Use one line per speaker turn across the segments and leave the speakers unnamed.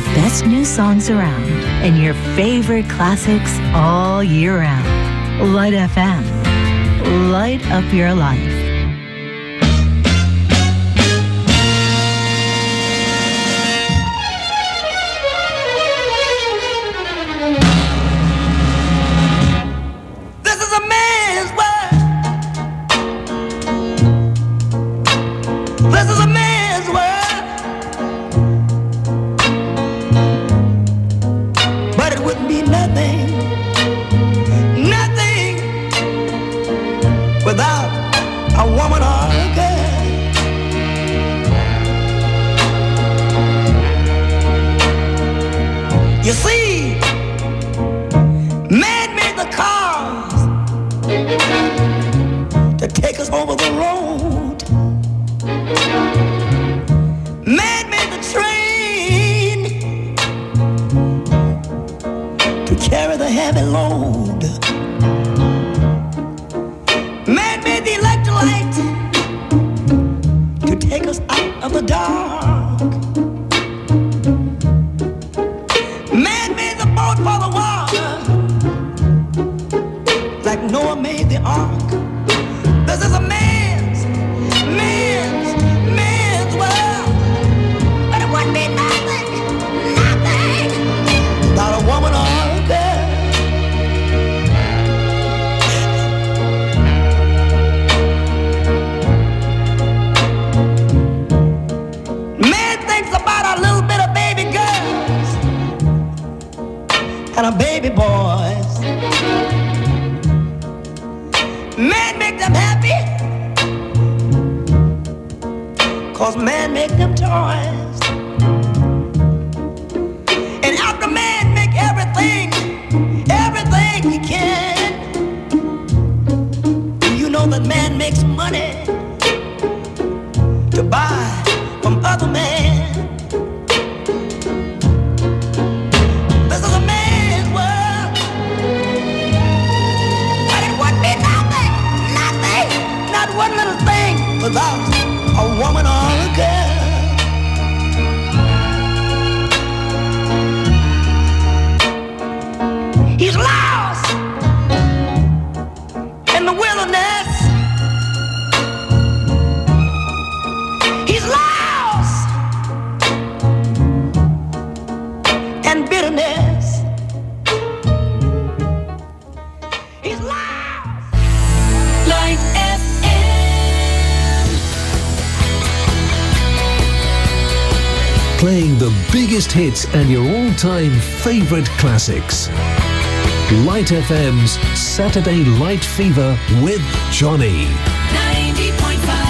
the best new songs around and your favorite classics all year round. Light FM. Light up your life.
and your all-time favorite classics. Light FM's Saturday Light Fever with Johnny.
90.5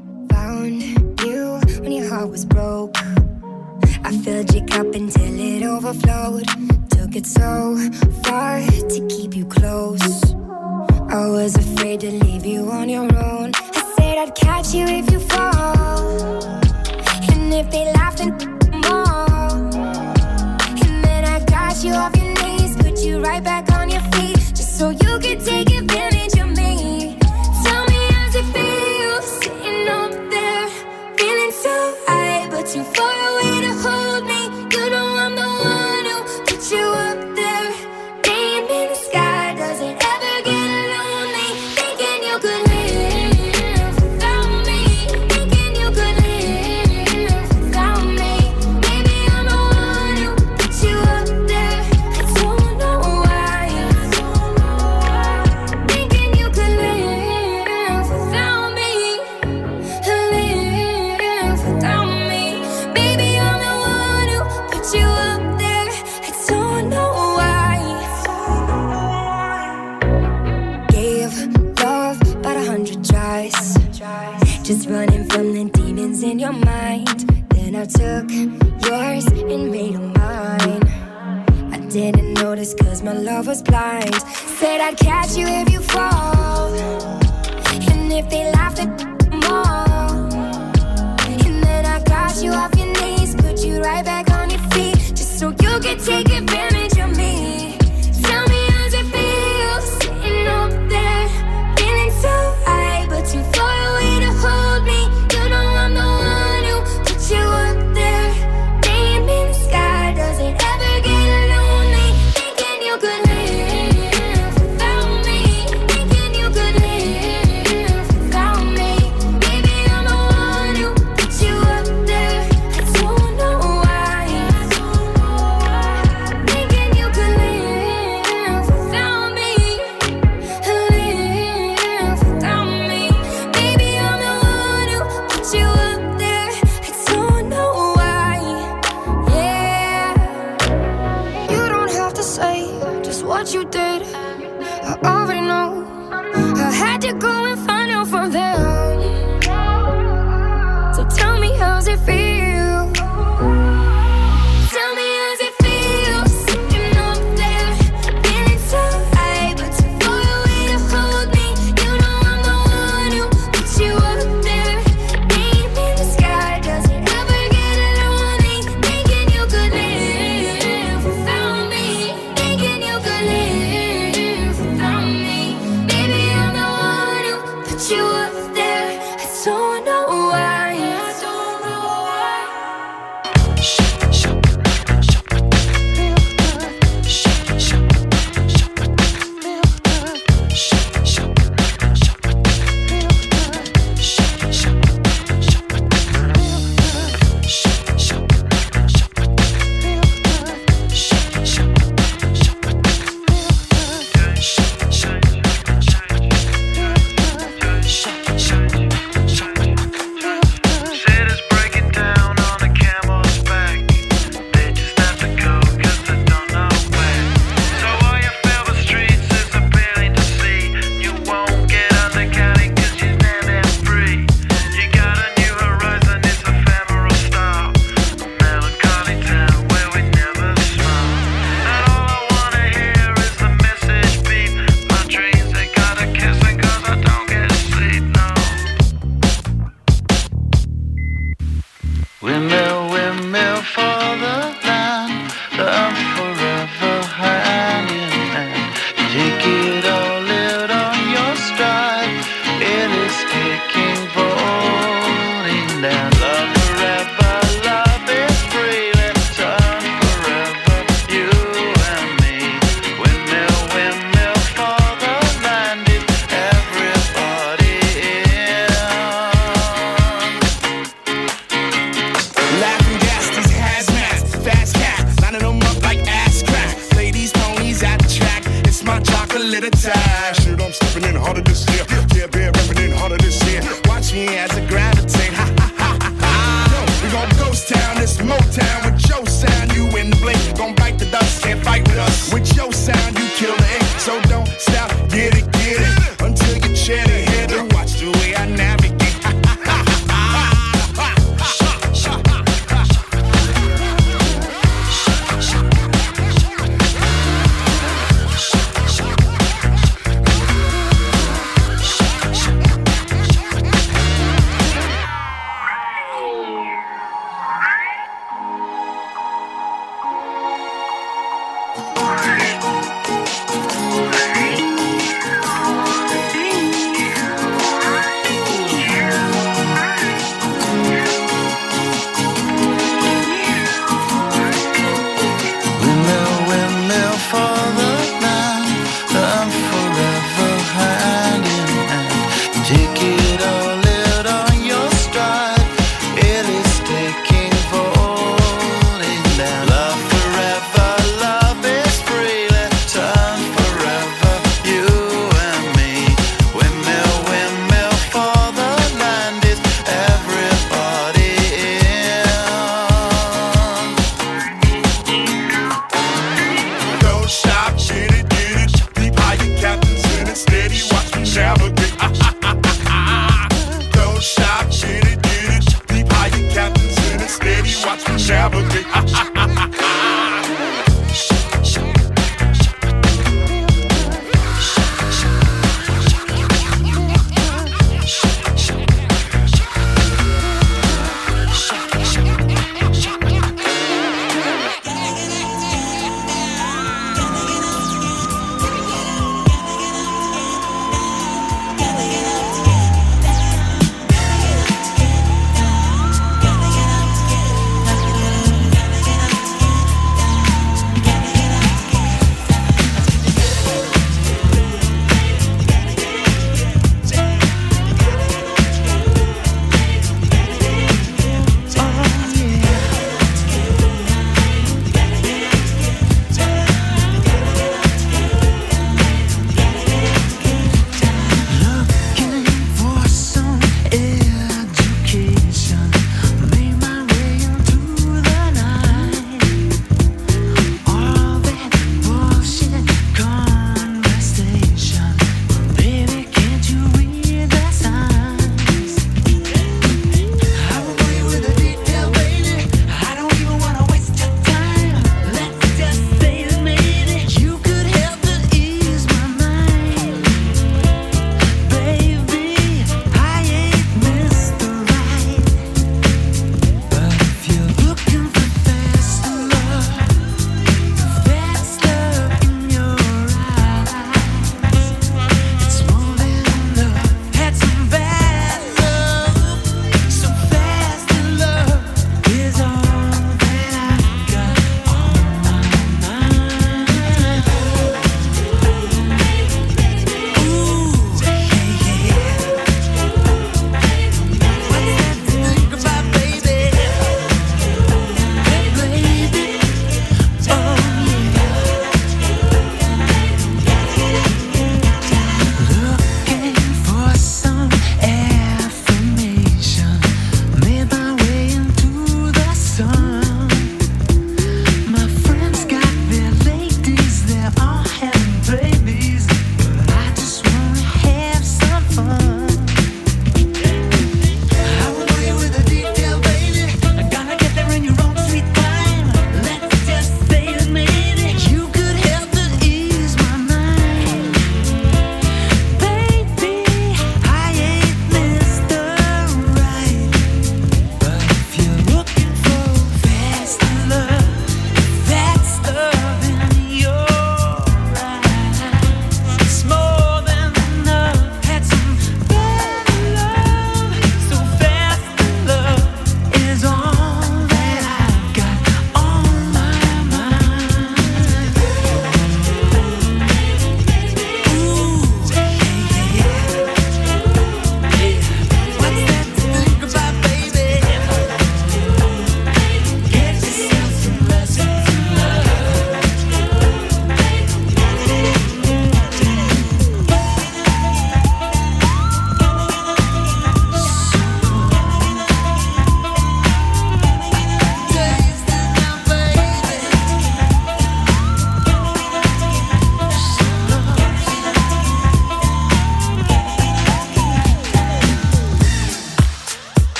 mind. Then I took yours and made them mine. I didn't notice cause my love was blind. Said I'd catch you if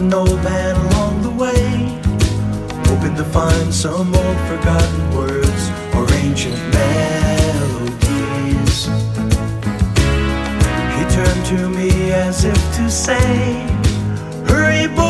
An old man along the way, hoping to find some old forgotten words or ancient melodies. He turned to me as if to say, Hurry, boy,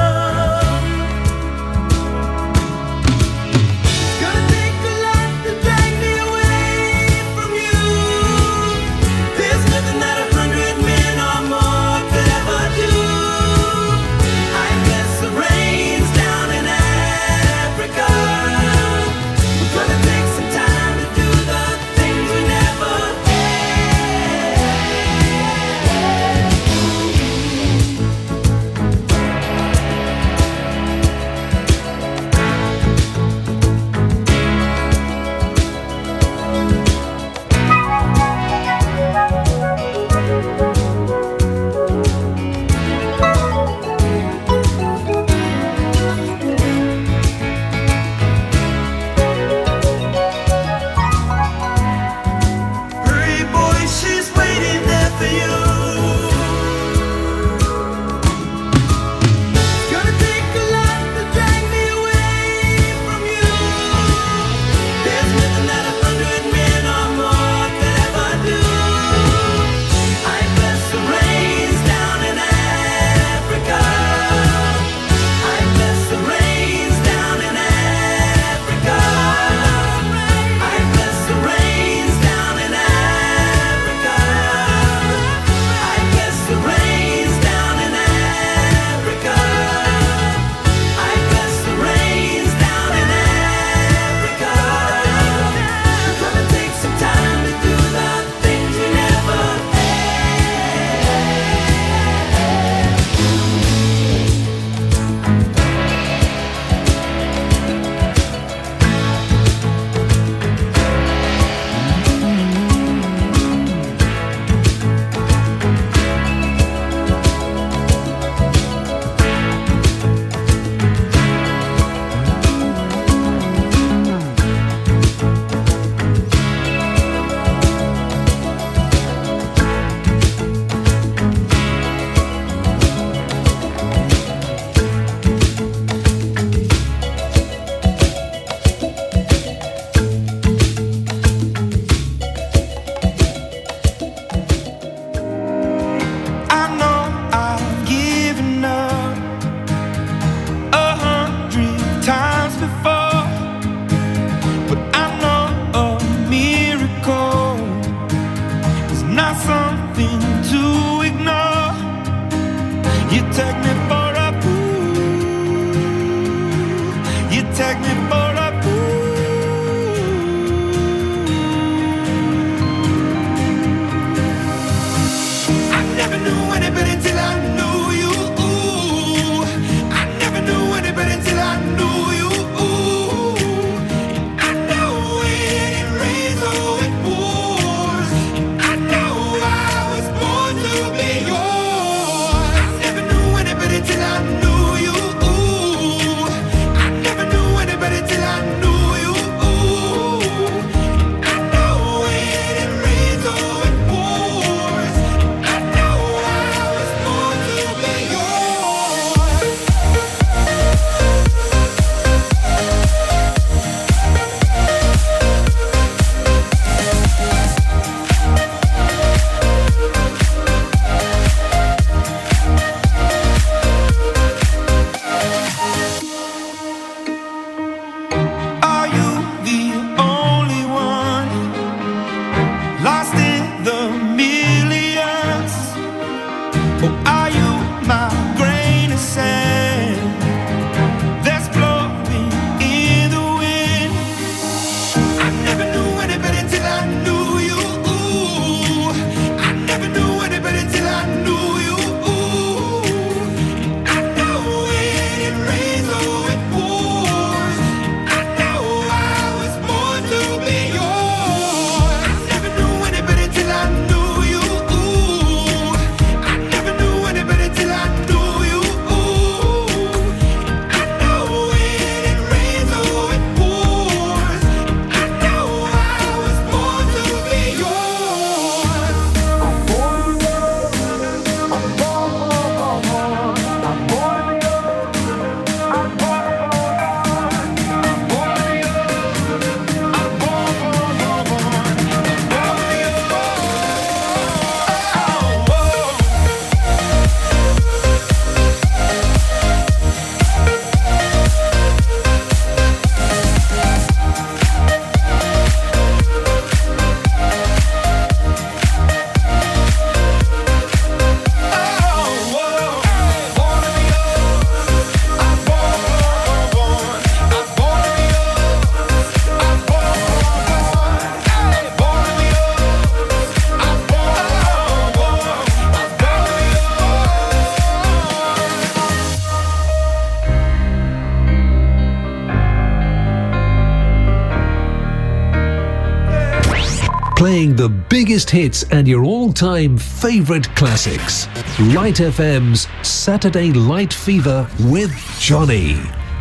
Hits and your all time favourite classics. Light FM's Saturday Light Fever with Johnny.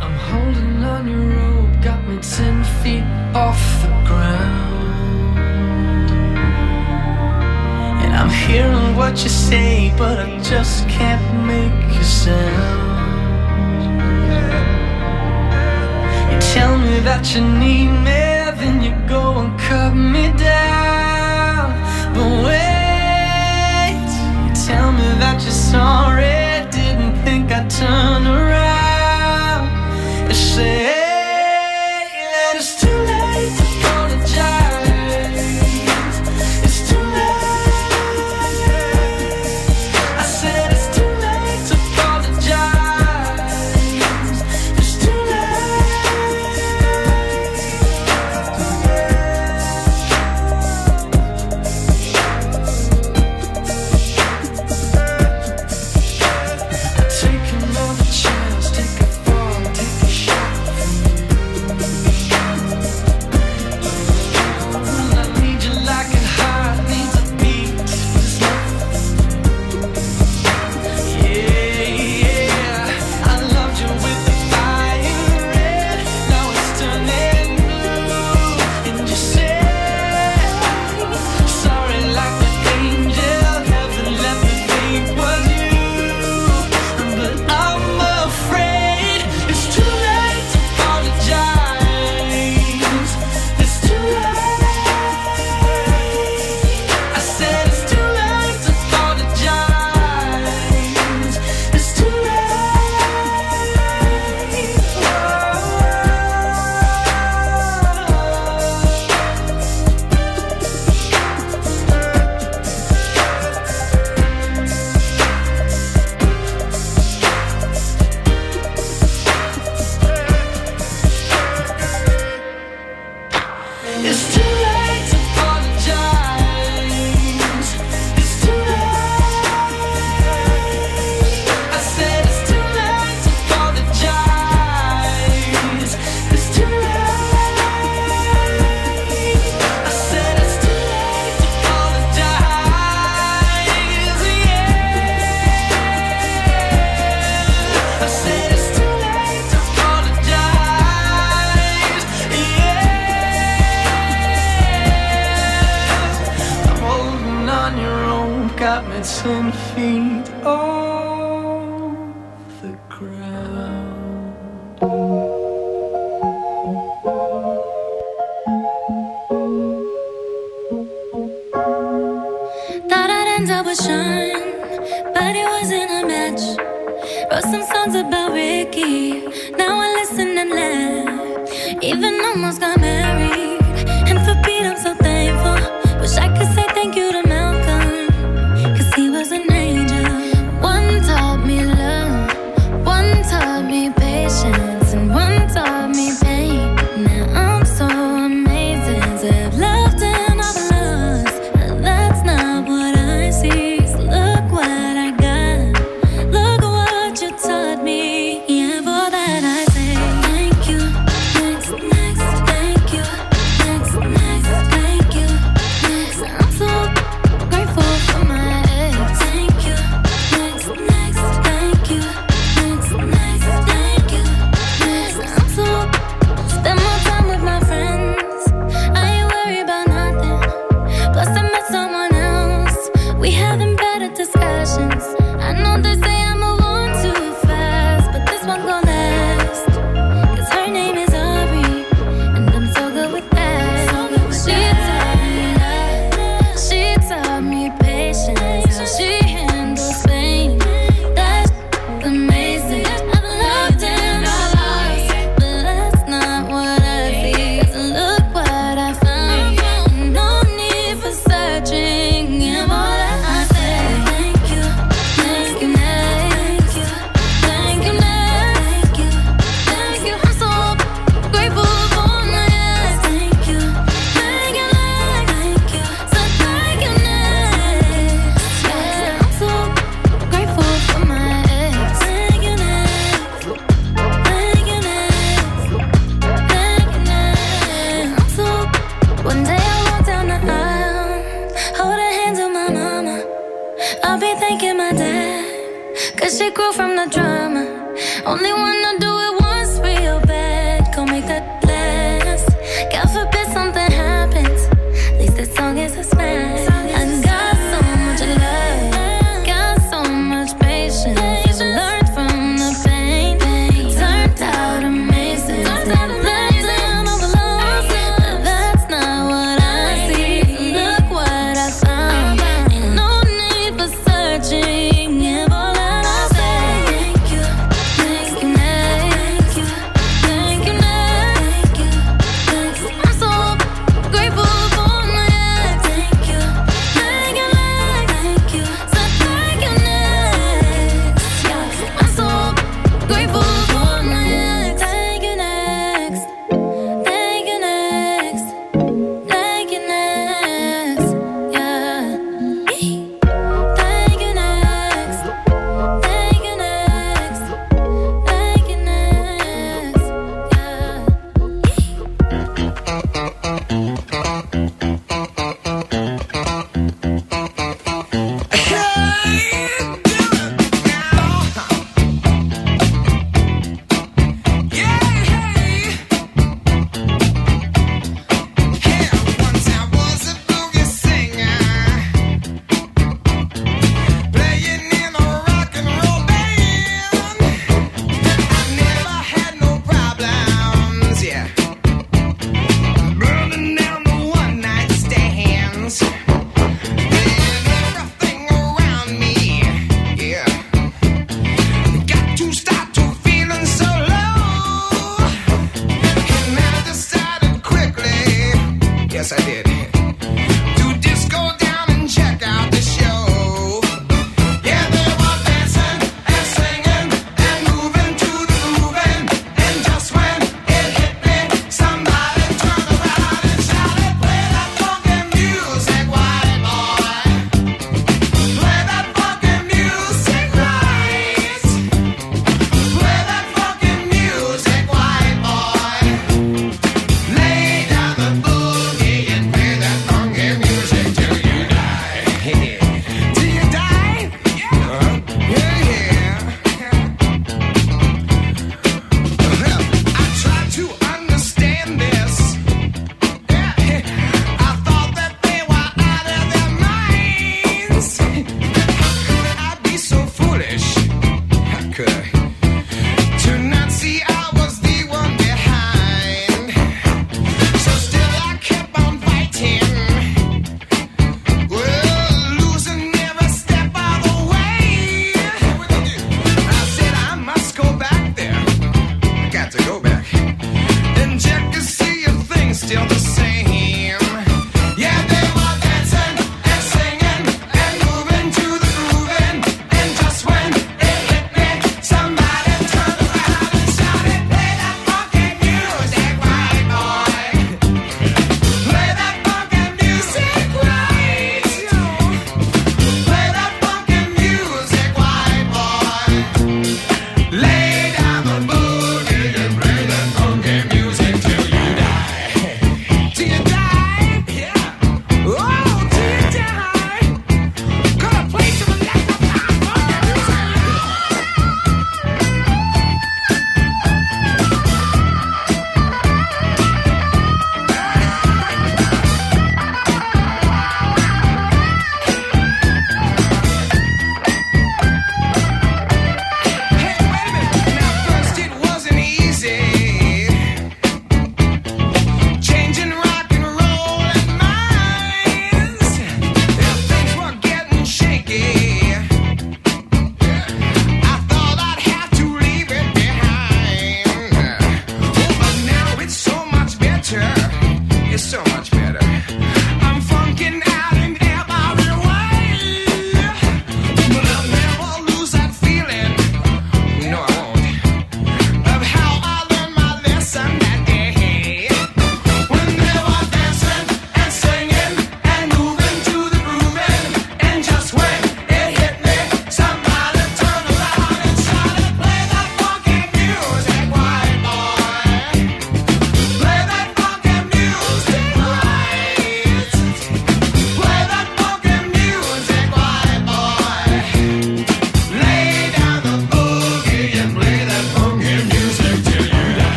I'm holding on your rope, got me ten feet off the ground. And I'm hearing what you say, but I just can't make you sound. You tell me that you need me, then you go and cut me down. Wait, tell me that you're sorry. Didn't think I'd turn around and say.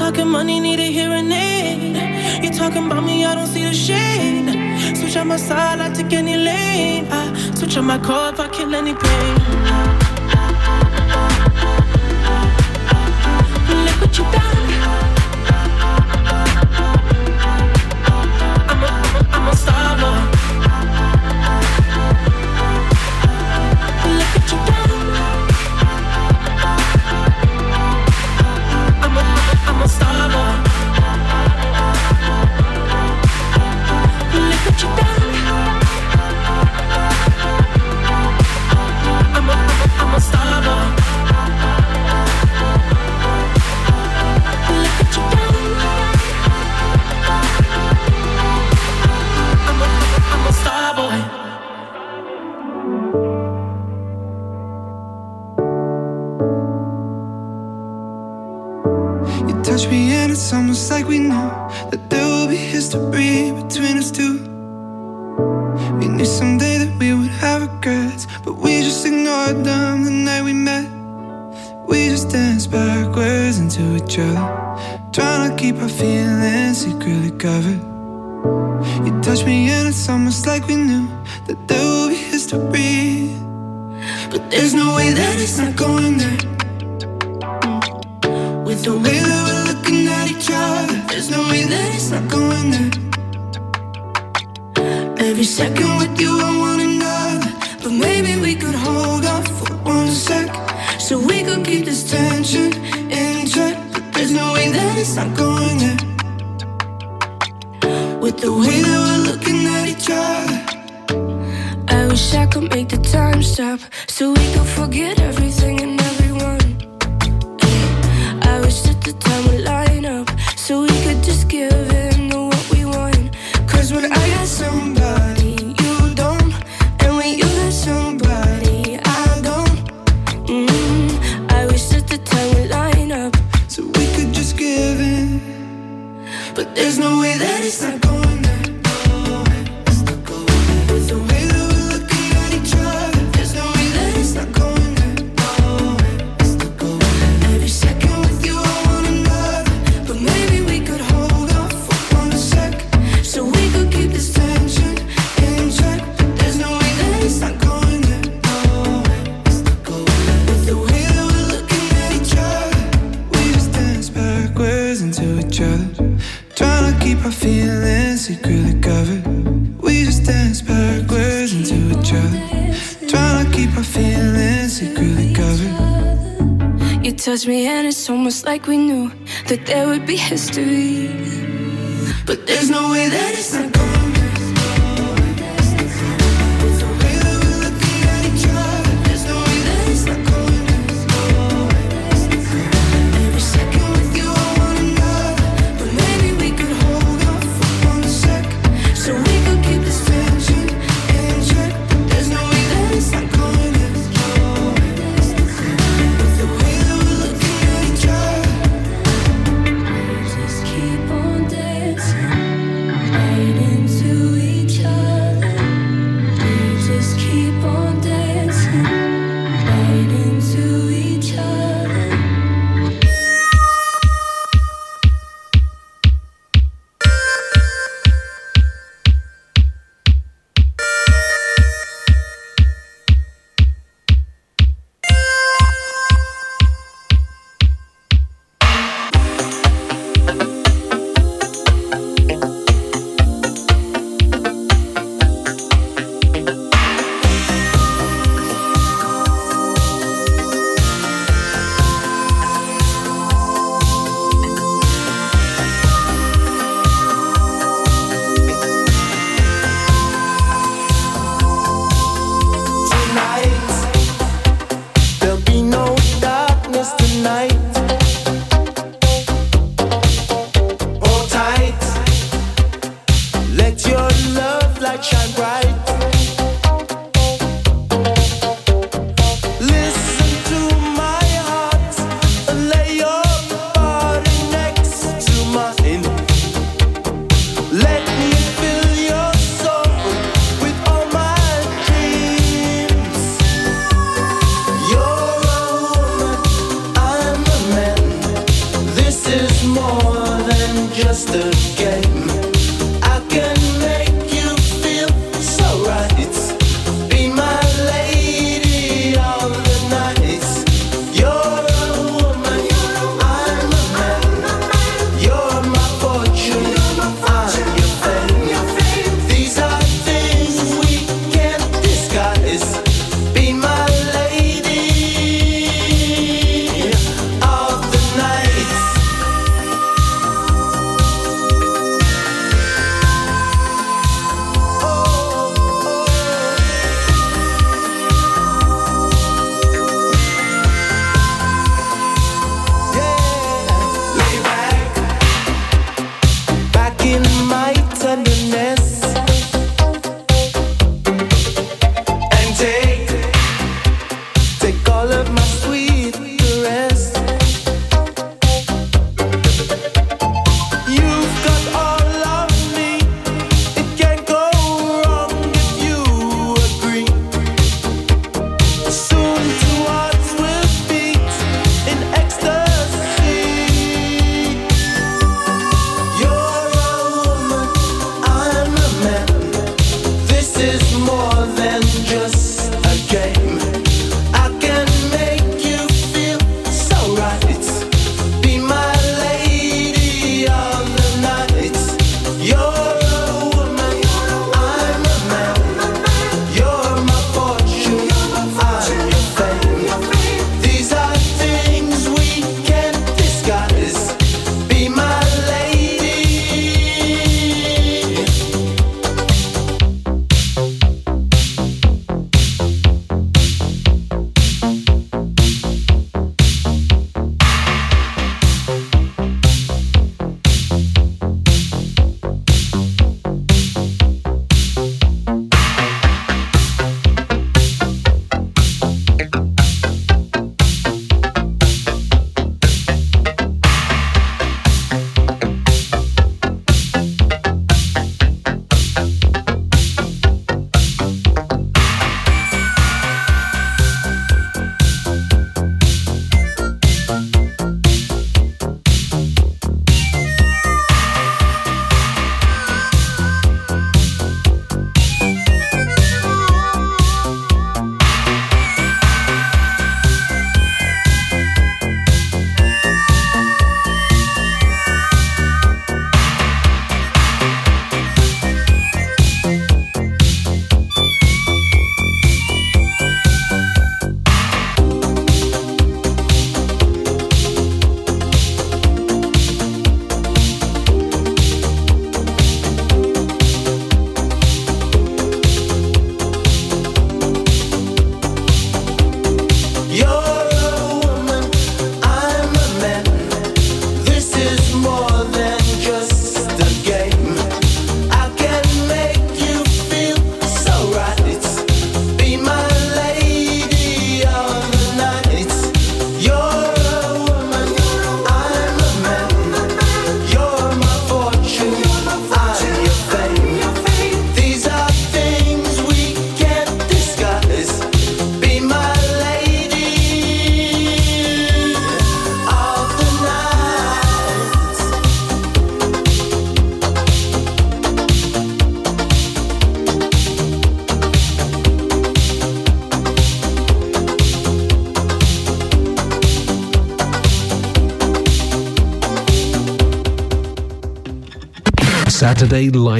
talking money, need a hearing aid. You talking about me, I don't see the shade. Switch out my side, I take any lane. I switch out my car if I kill any pain. Look what you done.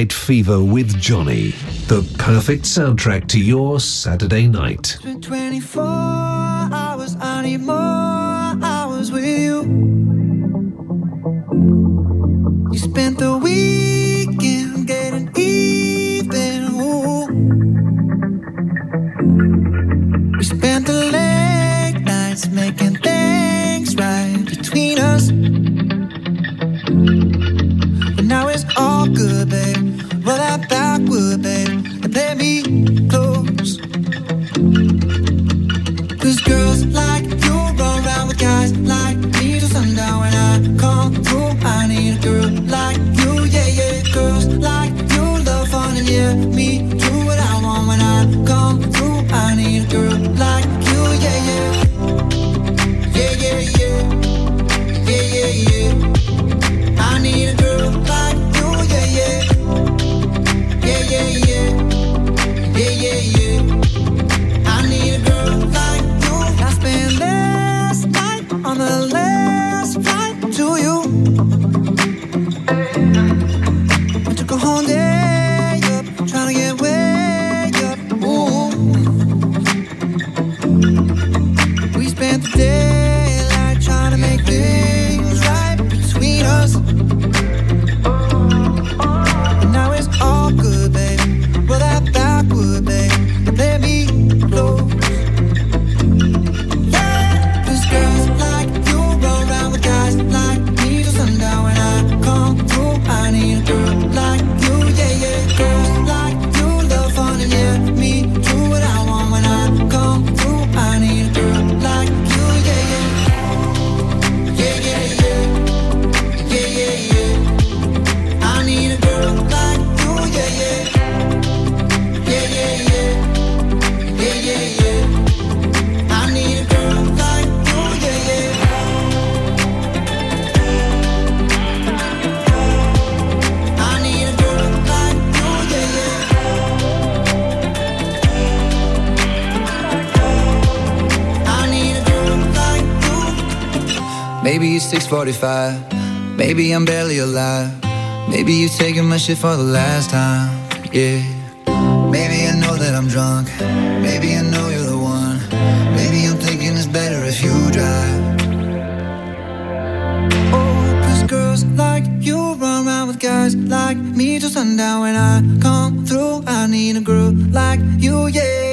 Night
Fever with Johnny, the perfect soundtrack to your Saturday night.
45.
Maybe I'm barely alive. Maybe you're taking my shit for the last time. Yeah. Maybe I know that I'm drunk. Maybe I know you're the one. Maybe I'm thinking it's better if you drive. Oh, cause girls like you run around with guys like me till sundown. When I come through, I need a girl like you, yeah.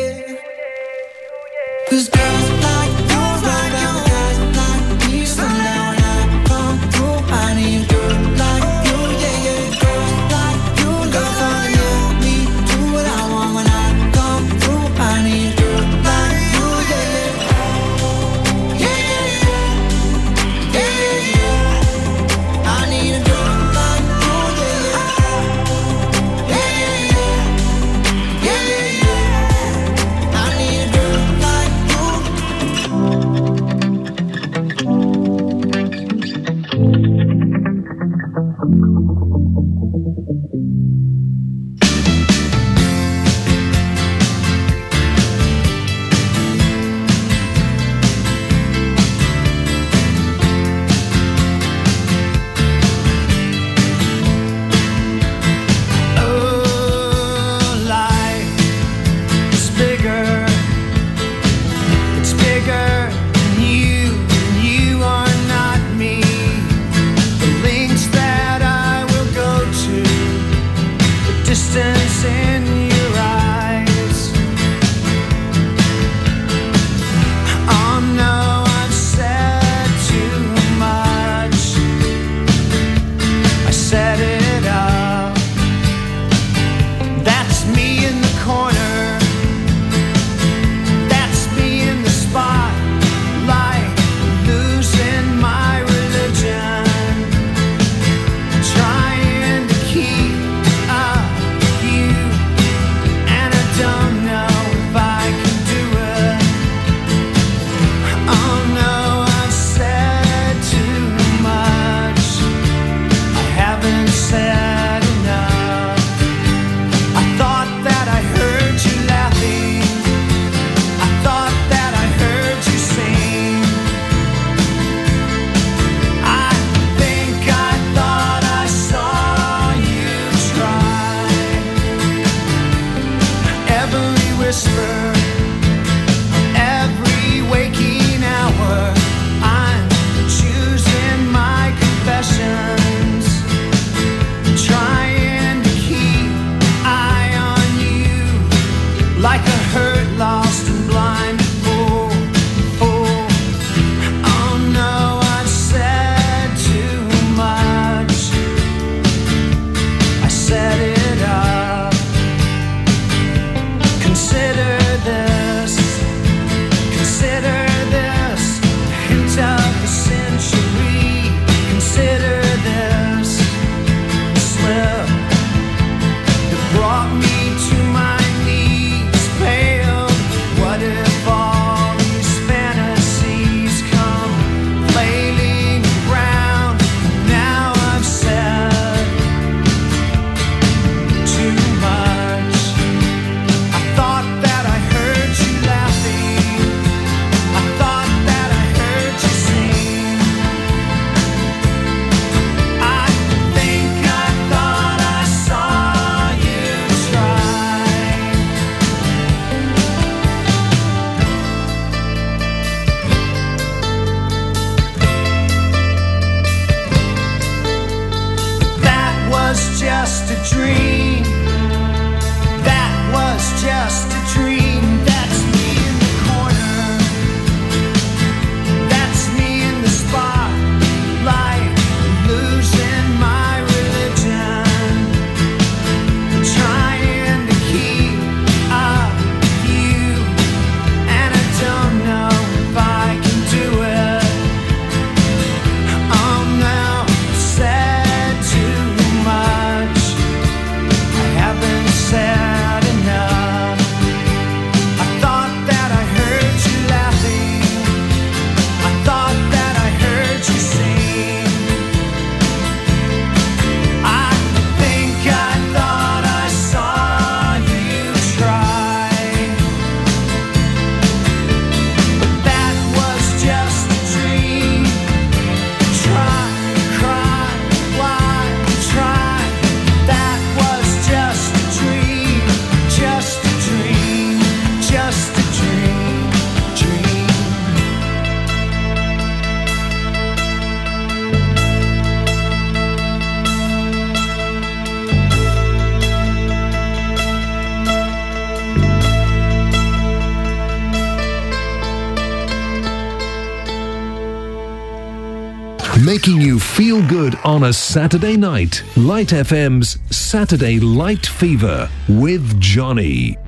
on a
Saturday night. Light FM's Saturday Light Fever with Johnny.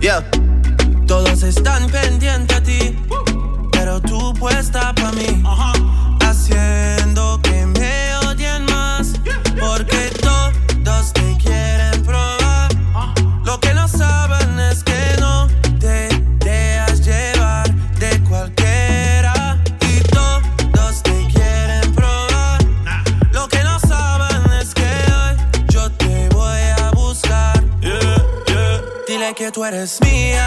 Yeah. Todos están pendientes a ti, pero tú puesta mí. Uh -huh. puedes mía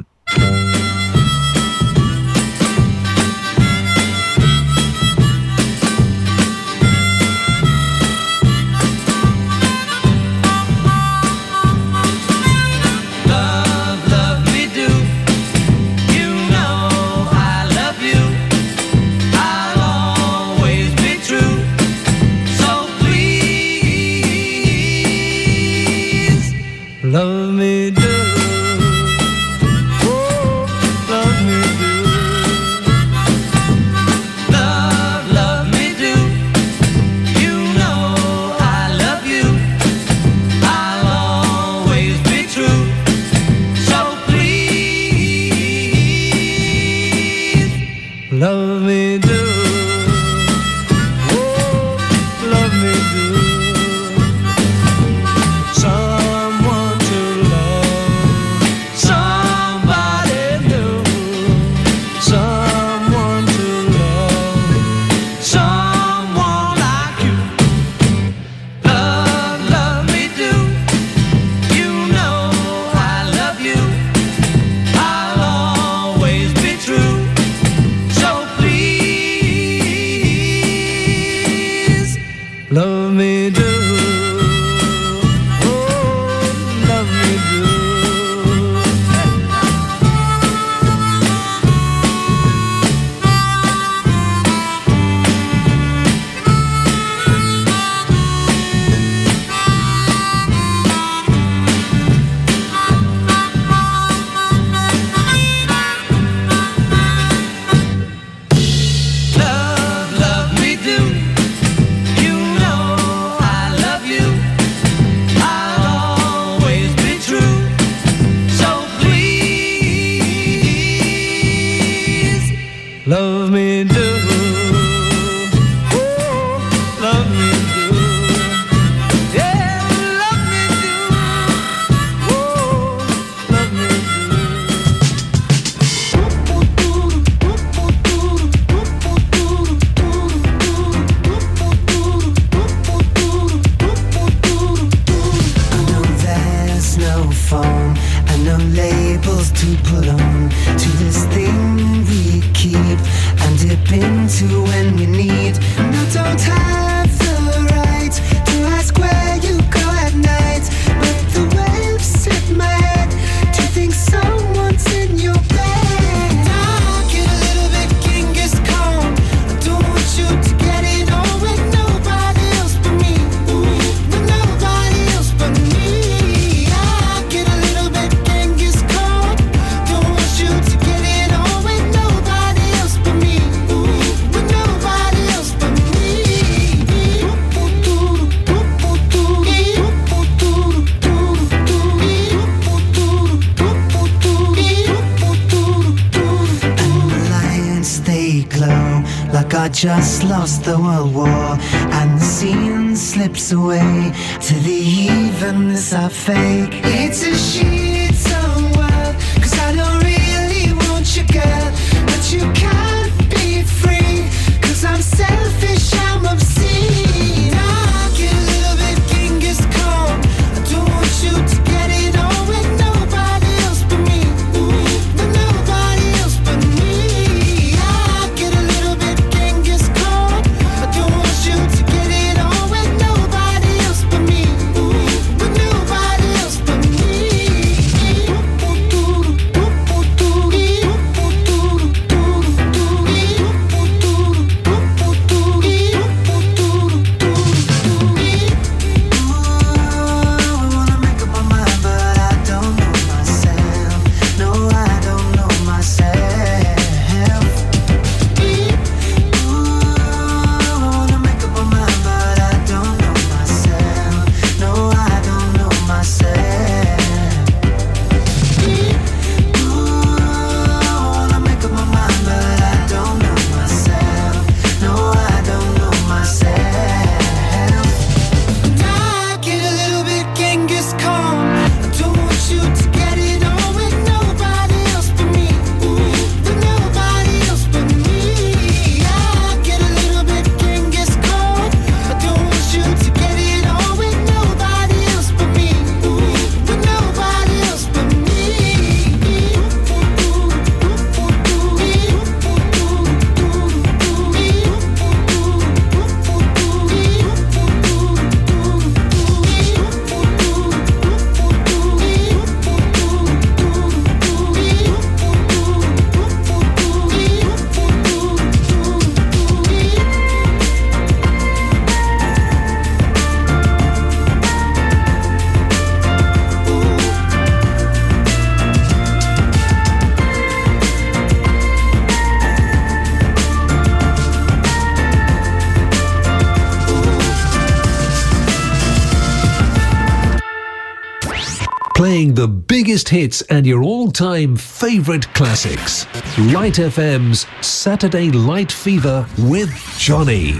biggest hits and your all time favourite classics. Light FM's Saturday Light Fever with Johnny.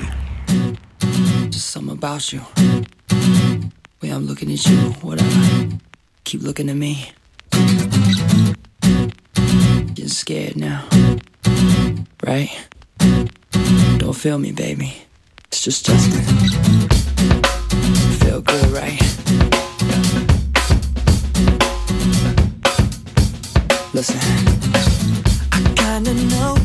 Just something about you. Way I'm looking at you, whatever. Keep looking at me. Getting scared now. Right? Don't feel me, baby. It's just Justin. Feel good, right? listen.
I kinda know.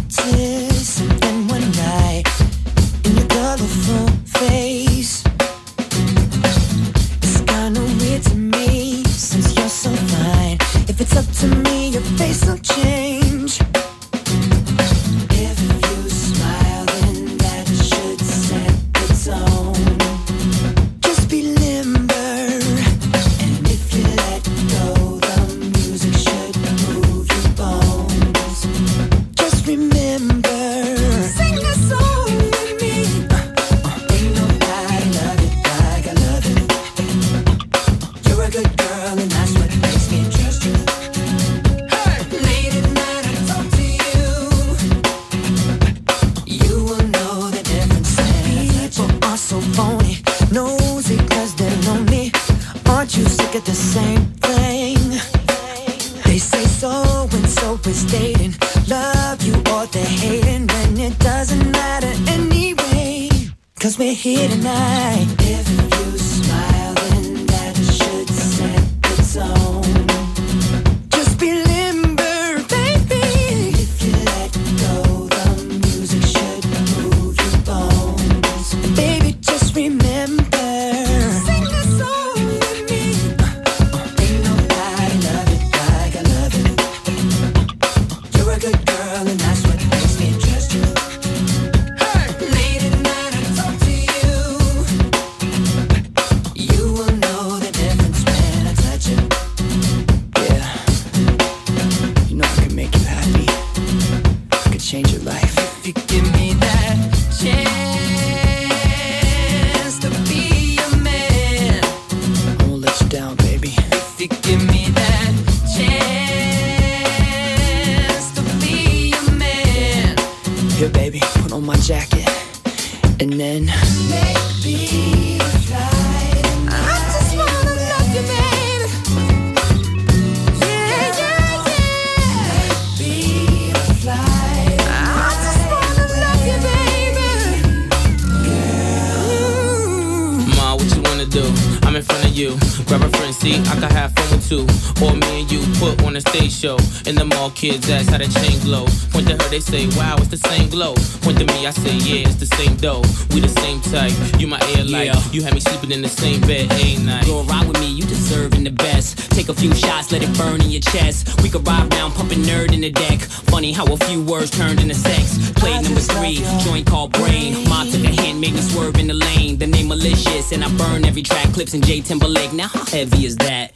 You
had me sleeping in the same bed, ain't night.
Go ride with me, you deserving the best. Take a few shots, let it burn in your chest. We could ride down, pumping N.E.R.D. in the deck. Funny how a few words turned into sex. Play number three, joint called brain. Ma took a hand, made me swerve in the lane. The name malicious, and I burn every track. Clipse in J Timberlake. Now how heavy is that?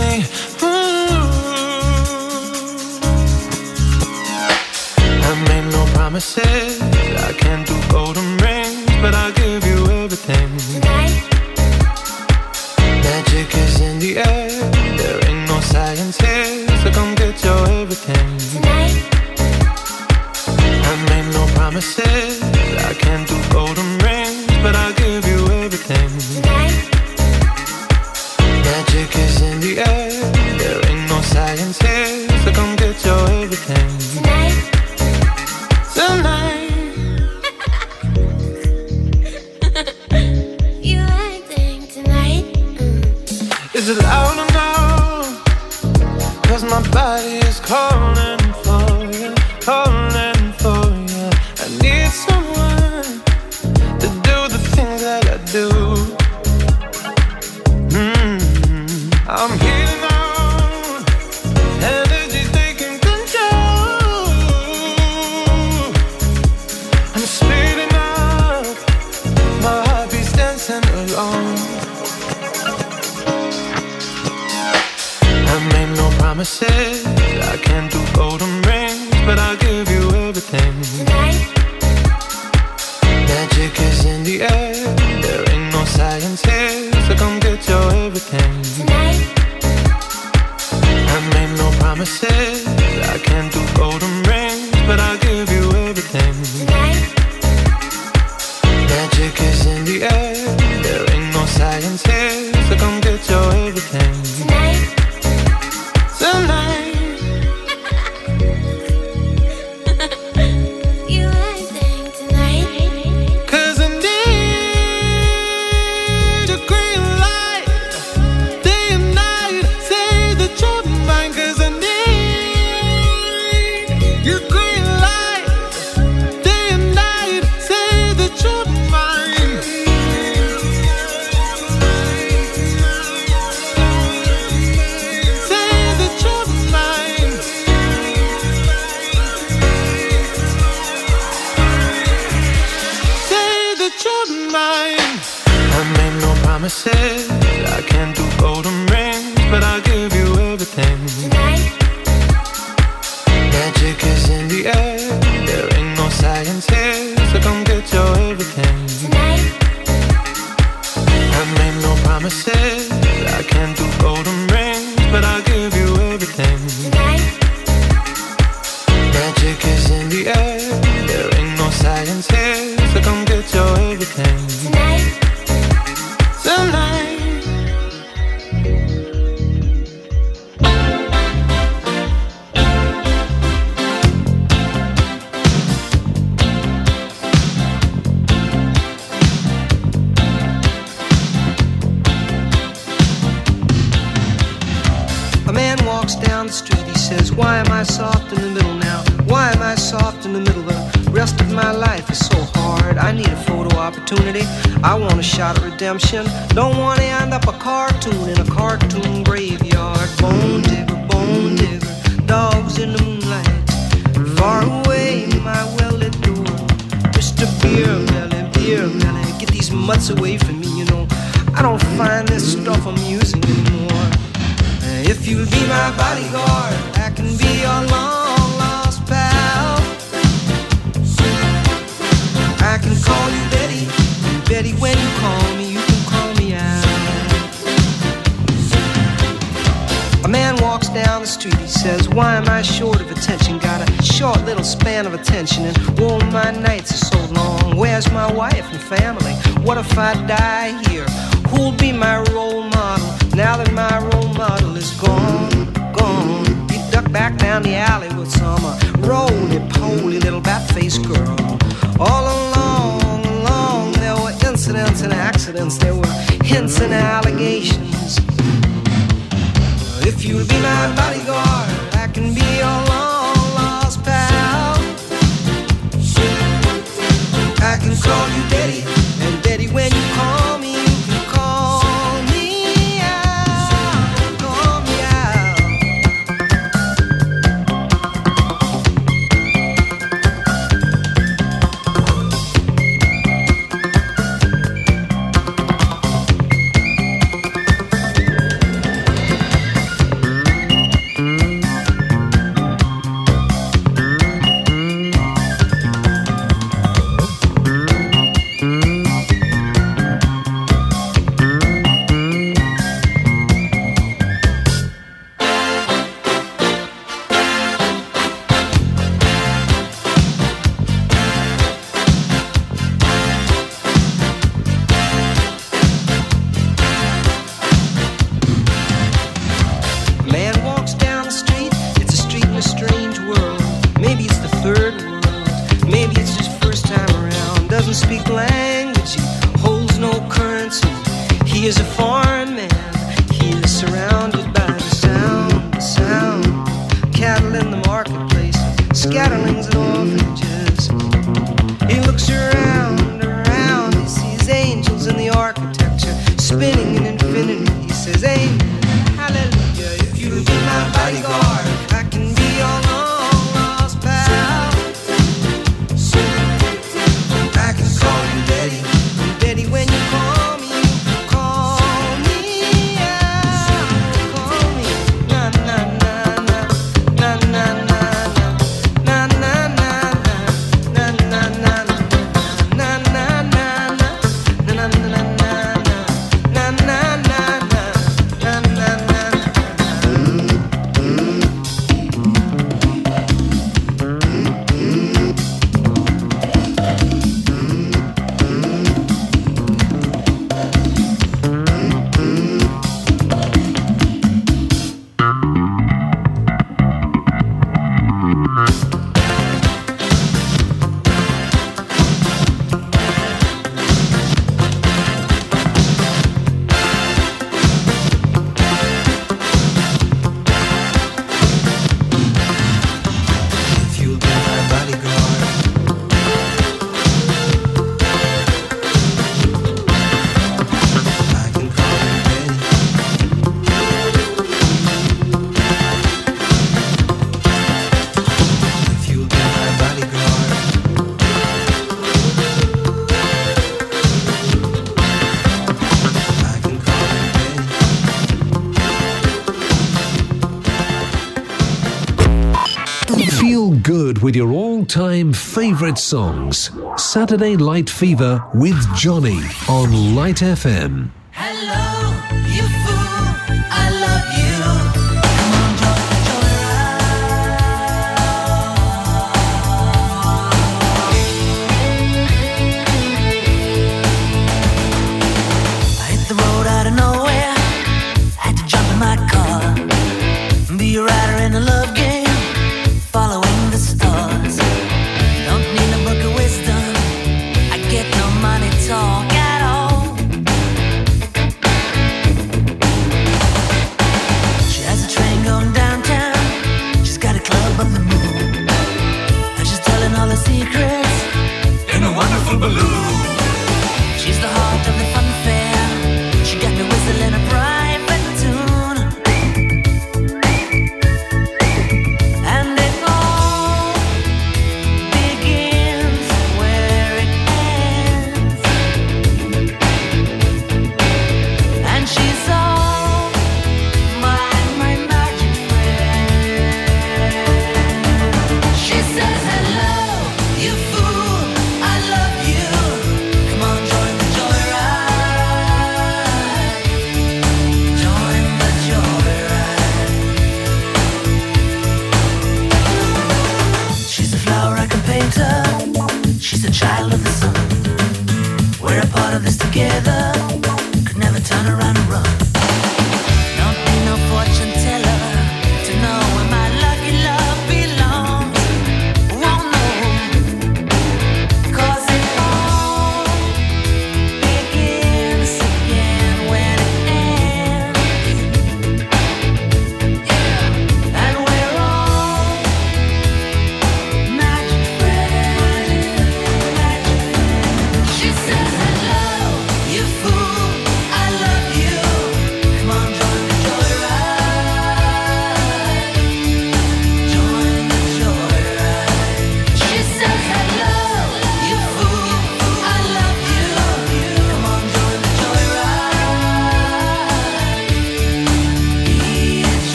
with your
all time favourite songs. Saturday Light Fever with Johnny on Light FM.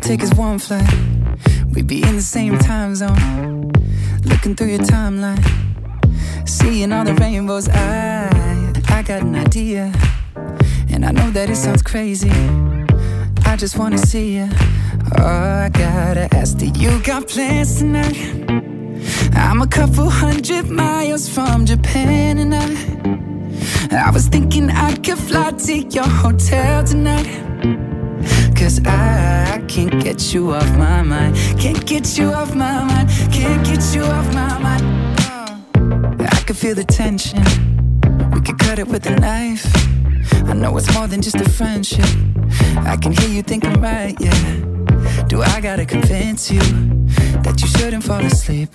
Takes is one flight. We'd be in the same time zone. Looking through your timeline. Seeing all the rainbows. I, I got an idea. And I know that it sounds crazy. I just wanna see you. Oh, I gotta ask, do you got plans tonight? I'm a couple hundred miles from Japan and I I was thinking I could fly to your hotel tonight Cause I, I can't get you off my mind. Can't get you off my mind. Can't get you off my mind. Uh, I can feel the tension. We could cut it with a knife. I know it's more than just a friendship. I can hear you thinking right, yeah. Do I gotta convince you that you shouldn't fall asleep?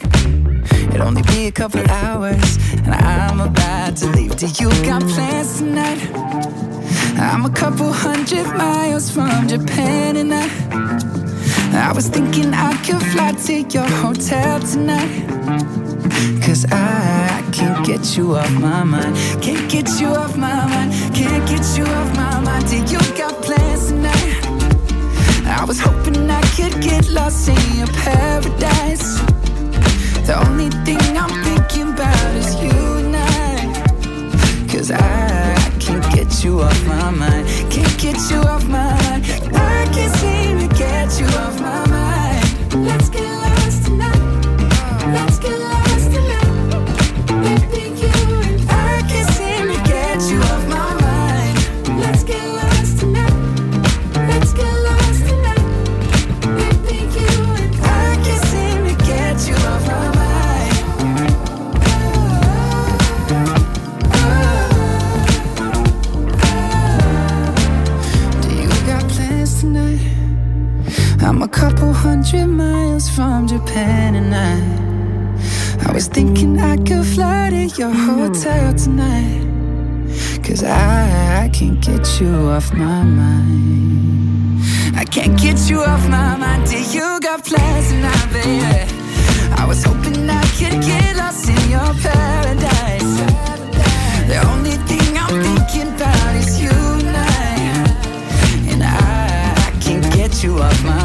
It'll only be a couple hours, and I'm about to leave. Do you got plans tonight? I'm a couple hundred miles from Japan, and I, I was thinking I could fly to your hotel tonight. Cause I can't get you off my mind. Can't get you off my mind. Can't get you off my mind. Do you got plans tonight? I was hoping I could get lost in your paradise. The only thing I'm thinking about is you and I. Cause I you off my mind. Can't get you off my mind. I can't seem to get you off my mind. Let's get a couple hundred miles from Japan and I. I was thinking I could fly to your hotel tonight. Cause I, I can't get you off my mind. I can't get you off my mind Do you got plans tonight, baby? I was hoping I could get lost in your paradise. The only thing I'm thinking about is you and I. And I, I can't get you off my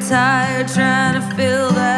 tired trying to fill that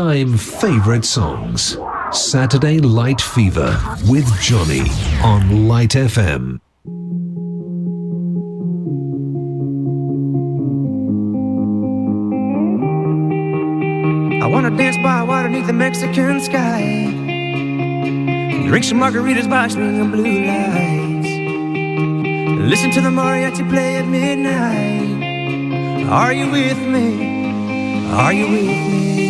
Time favorite songs. Saturday Light Fever with Johnny on Light FM.
I wanna dance by water beneath the Mexican sky. Drink some margaritas by swinging blue lights. Listen to the mariachi play at midnight. Are you with me? Are you with me?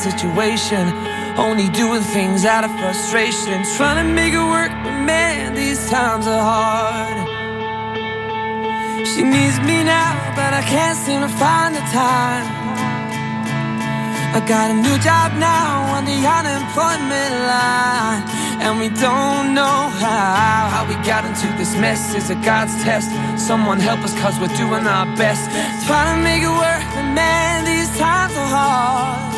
Situation. Only doing things out of frustration. Trying to make it work, but man, these times are hard. She needs me now, but I can't seem to find the time. I got a new job now on the unemployment line. And we don't know how, how we got into this mess. Is a God's test? Someone help us, cause we're doing our best. Trying to make it work, but man, these times are hard.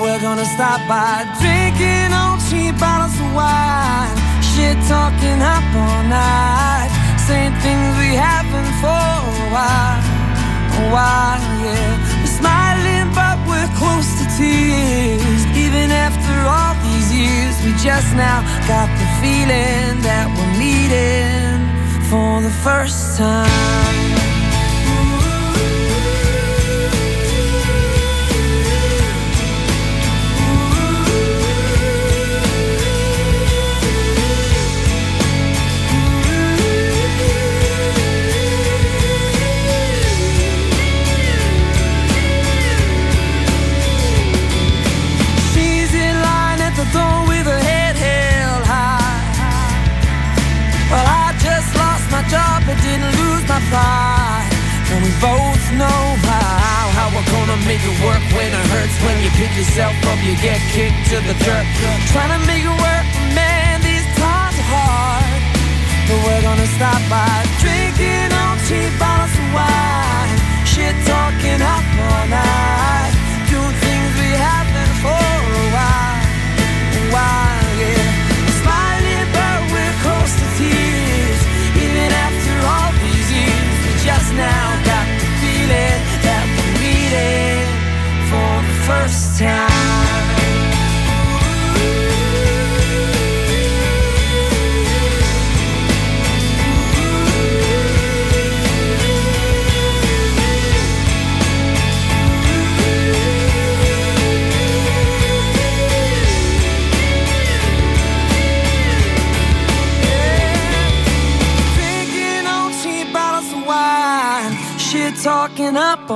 We're gonna stop by drinking on cheap bottles of wine. Shit talking up all night. Saying things we haven't for a while. A while, yeah. We're smiling, but we're close to tears. Even after all these years, we just now got the feeling that we're meeting for the first time. Gonna make it work when it hurts. When you pick yourself up, you get kicked to the dirt. Trying to make it work, man, these times are hard. But we're gonna stop by drinking on cheap bottles of wine. Shit talking up all night.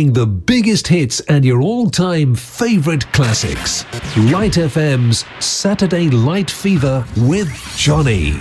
Playing the biggest hits and your all time favourite classics. Light FM's Saturday Light Fever with Johnny.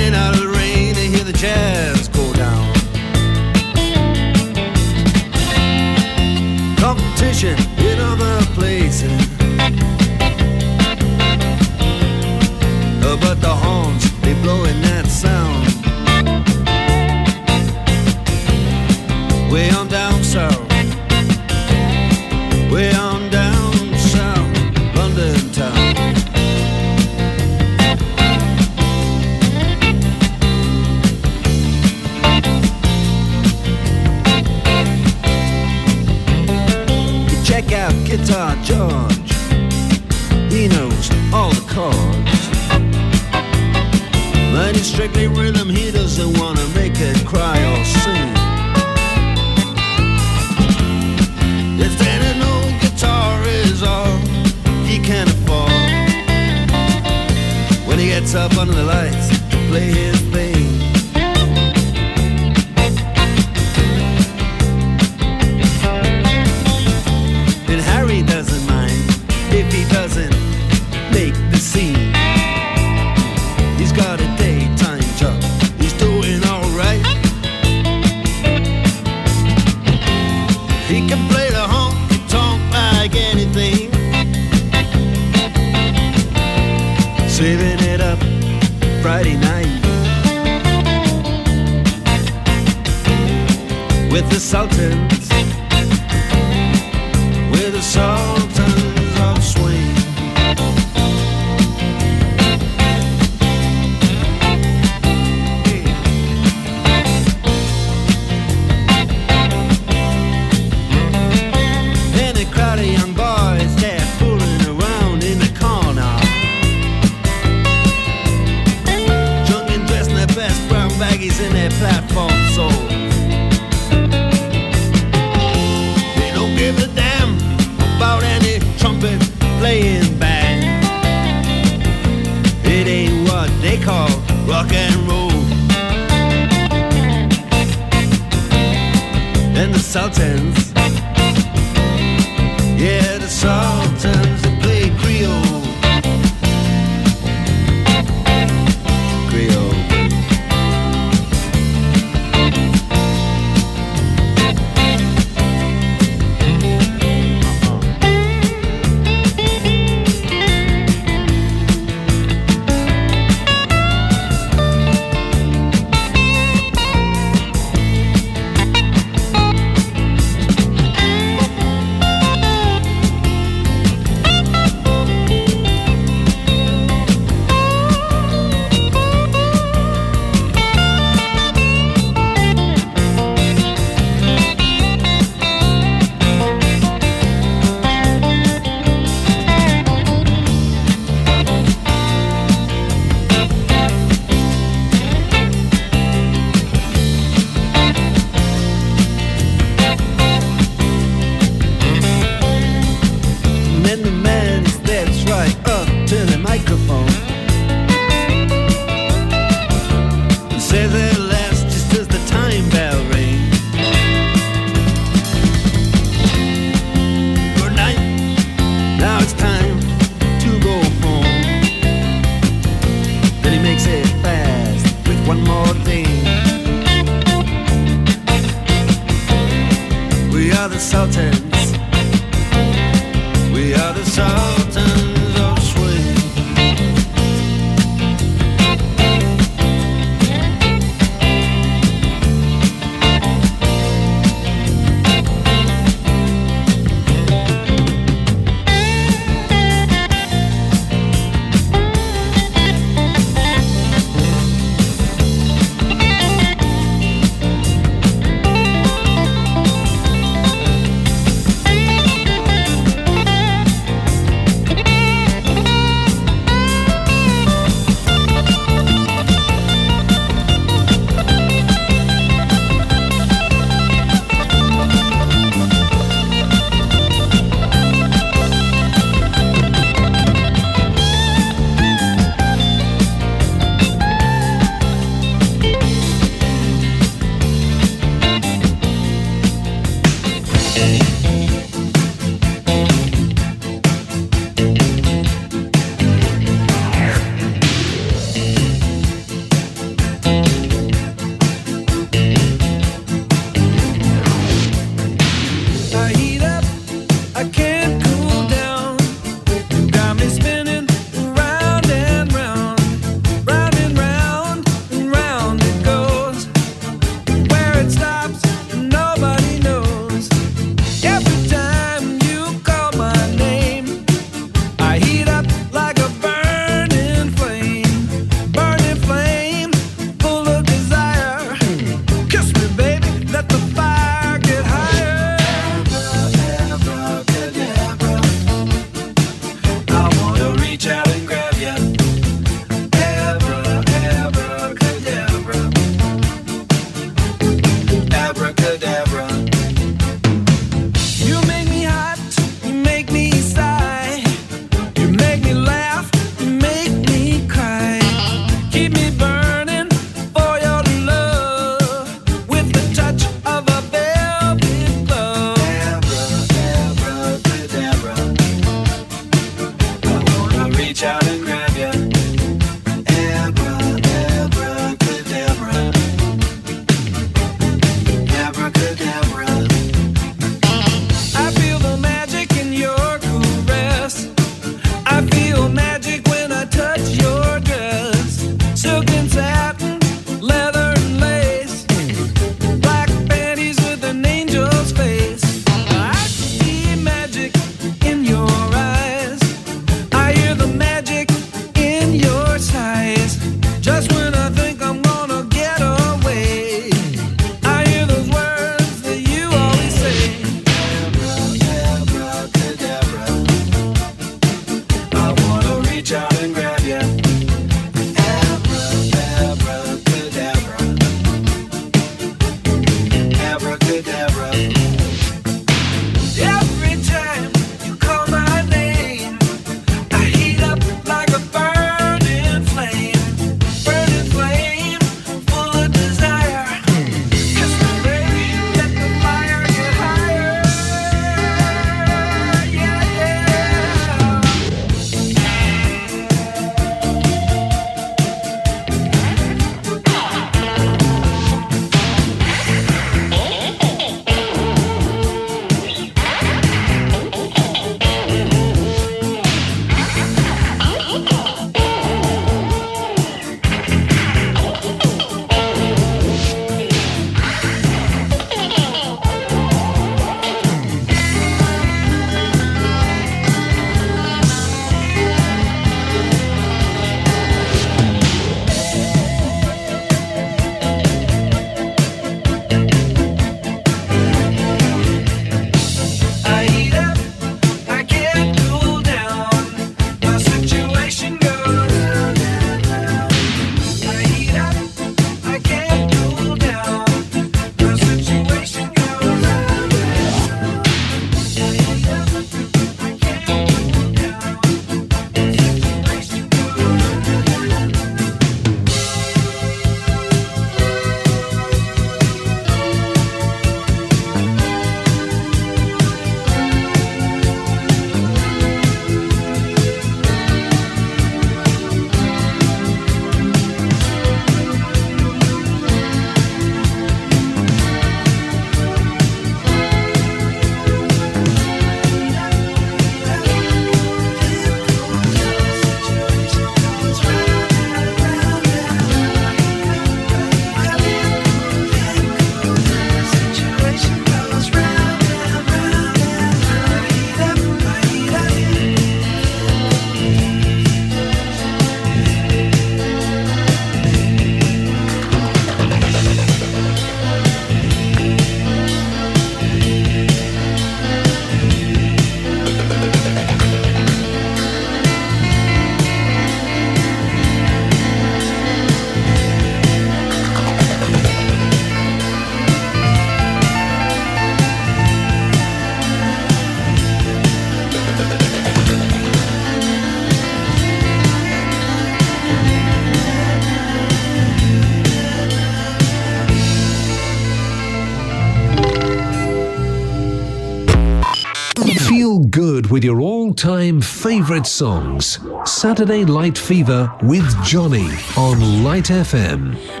with
your
all time favourite songs. Saturday Light Fever with Johnny on Light FM.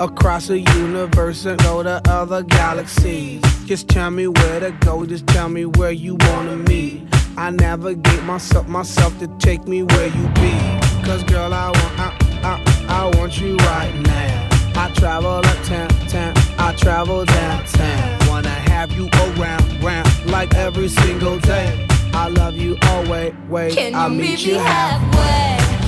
across the universe and go to other galaxies. Just tell me where to go, just tell me where you wanna meet. I navigate myself, myself to take me where you be. Cause girl, I want, I, I, I want you right now. I travel uptown, town, I travel downtown. Wanna have you around, round, like every single day. I love you always, wait,
Can I meet you halfway. halfway.